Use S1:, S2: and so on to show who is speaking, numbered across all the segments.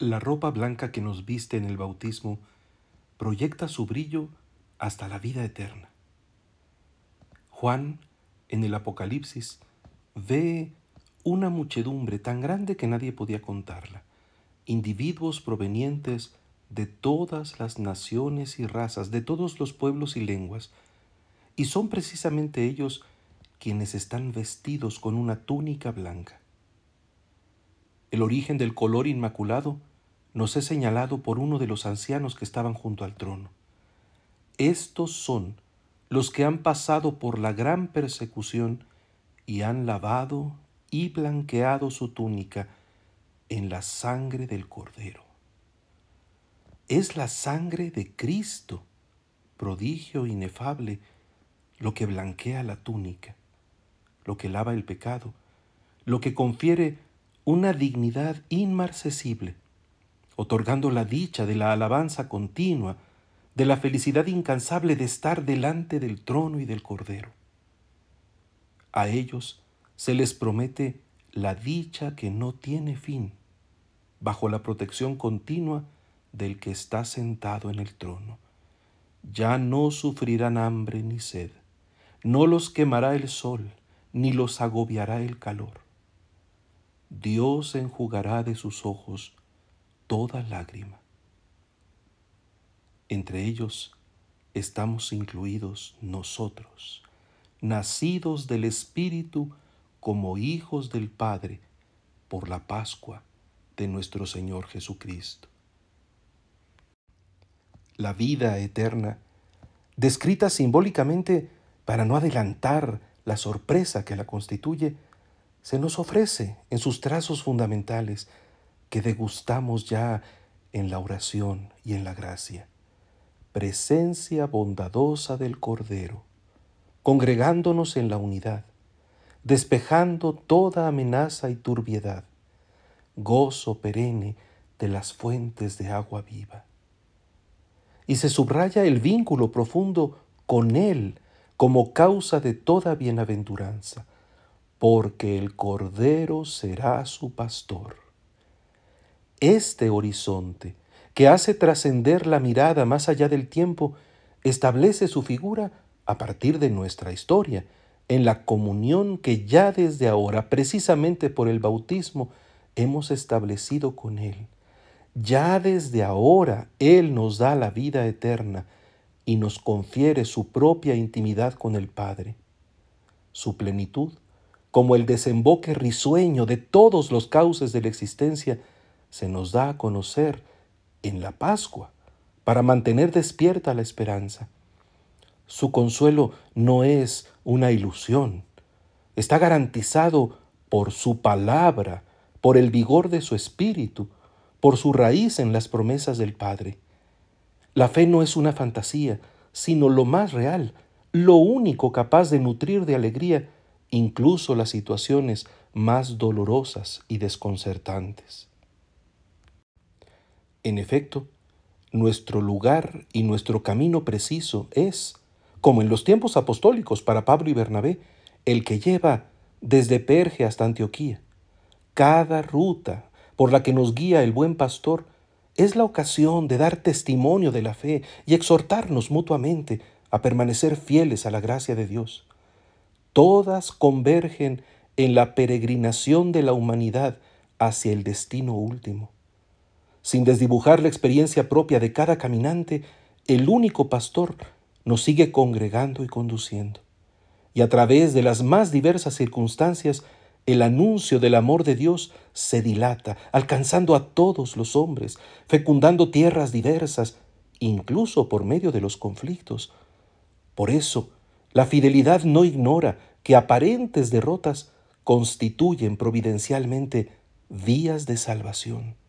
S1: La ropa blanca que nos viste en el bautismo proyecta su brillo hasta la vida eterna. Juan, en el Apocalipsis, ve una muchedumbre tan grande que nadie podía contarla, individuos provenientes de todas las naciones y razas, de todos los pueblos y lenguas, y son precisamente ellos quienes están vestidos con una túnica blanca. El origen del color inmaculado nos es señalado por uno de los ancianos que estaban junto al trono. Estos son los que han pasado por la gran persecución y han lavado y blanqueado su túnica en la sangre del Cordero. Es la sangre de Cristo, prodigio inefable, lo que blanquea la túnica, lo que lava el pecado, lo que confiere una dignidad inmarcesible, otorgando la dicha de la alabanza continua, de la felicidad incansable de estar delante del trono y del Cordero. A ellos se les promete la dicha que no tiene fin, bajo la protección continua del que está sentado en el trono. Ya no sufrirán hambre ni sed, no los quemará el sol, ni los agobiará el calor. Dios enjugará de sus ojos toda lágrima. Entre ellos estamos incluidos nosotros, nacidos del Espíritu, como hijos del Padre por la Pascua de nuestro Señor Jesucristo. La vida eterna, descrita simbólicamente para no adelantar la sorpresa que la constituye, se nos ofrece en sus trazos fundamentales que degustamos ya en la oración y en la gracia. Presencia bondadosa del Cordero, congregándonos en la unidad, despejando toda amenaza y turbiedad, gozo perenne de las fuentes de agua viva. Y se subraya el vínculo profundo con Él como causa de toda bienaventuranza, porque el Cordero será su pastor. Este horizonte, que hace trascender la mirada más allá del tiempo, establece su figura a partir de nuestra historia, en la comunión que ya desde ahora, precisamente por el bautismo, hemos establecido con Él. Ya desde ahora Él nos da la vida eterna y nos confiere su propia intimidad con el Padre. Su plenitud, como el desemboque risueño de todos los cauces de la existencia, se nos da a conocer en la Pascua para mantener despierta la esperanza. Su consuelo no es una ilusión. Está garantizado por su palabra, por el vigor de su espíritu, por su raíz en las promesas del Padre. La fe no es una fantasía, sino lo más real, lo único capaz de nutrir de alegría incluso las situaciones más dolorosas y desconcertantes. En efecto, nuestro lugar y nuestro camino preciso es como en los tiempos apostólicos para Pablo y Bernabé, el que lleva desde Perge hasta Antioquía. Cada ruta por la que nos guía el buen pastor es la ocasión de dar testimonio de la fe y exhortarnos mutuamente a permanecer fieles a la gracia de Dios. Todas convergen en la peregrinación de la humanidad hacia el destino último. Sin desdibujar la experiencia propia de cada caminante, el único pastor nos sigue congregando y conduciendo. Y a través de las más diversas circunstancias, el anuncio del amor de Dios se dilata, alcanzando a todos los hombres, fecundando tierras diversas, incluso por medio de los conflictos. Por eso, la fidelidad no ignora que aparentes derrotas constituyen providencialmente vías de salvación.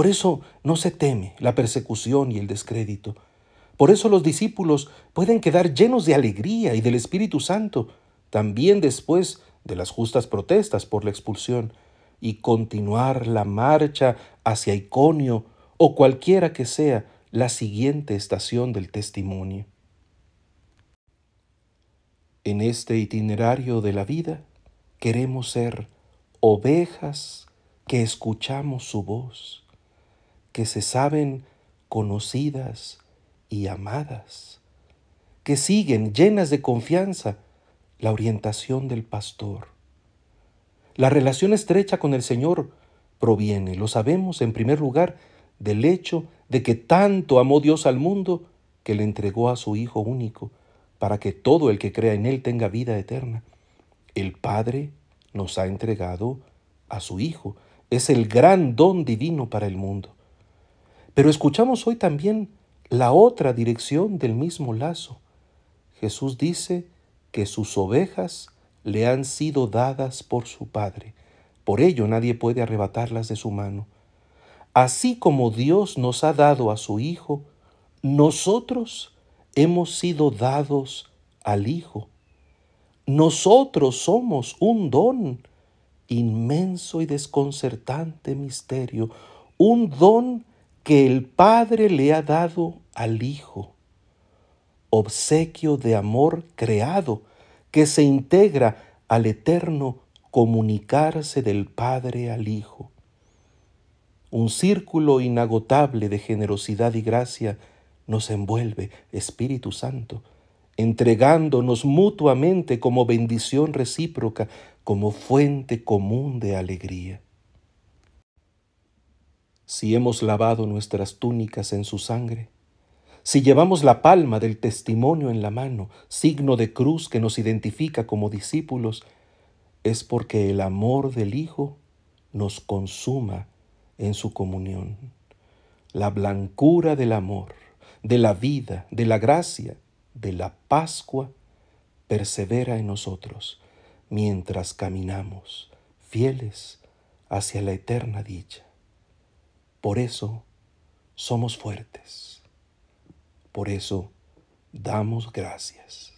S1: Por eso no se teme la persecución y el descrédito, por eso los discípulos pueden quedar llenos de alegría y del Espíritu Santo, también después de las justas protestas por la expulsión, y continuar la marcha hacia Iconio o cualquiera que sea la siguiente estación del testimonio. En este itinerario de la vida queremos ser ovejas que escuchamos su voz, que se saben conocidas y amadas, que siguen llenas de confianza la orientación del pastor. La relación estrecha con el Señor proviene, lo sabemos en primer lugar, del hecho de que tanto amó Dios al mundo que le entregó a su Hijo único, para que todo el que crea en Él tenga vida eterna. El Padre nos ha entregado a su Hijo. Es el gran don divino para el mundo. Pero escuchamos hoy también la otra dirección del mismo lazo. Jesús dice que sus ovejas le han sido dadas por su Padre. Por ello nadie puede arrebatarlas de su mano. Así como Dios nos ha dado a su Hijo, nosotros hemos sido dados al Hijo. Nosotros somos un don, inmenso y desconcertante misterio, un don que el Padre le ha dado al Hijo, obsequio de amor creado que se integra al eterno comunicarse del Padre al Hijo. Un círculo inagotable de generosidad y gracia nos envuelve, Espíritu Santo, entregándonos mutuamente como bendición recíproca, como fuente común de alegría. Si hemos lavado nuestras túnicas en su sangre, si llevamos la palma del testimonio en la mano, signo de cruz que nos identifica como discípulos, es porque el amor del Hijo nos consuma en su comunión. La blancura del amor, de la vida, de la gracia, de la Pascua, persevera en nosotros mientras caminamos fieles hacia la eterna dicha. Por eso somos fuertes. Por eso damos gracias.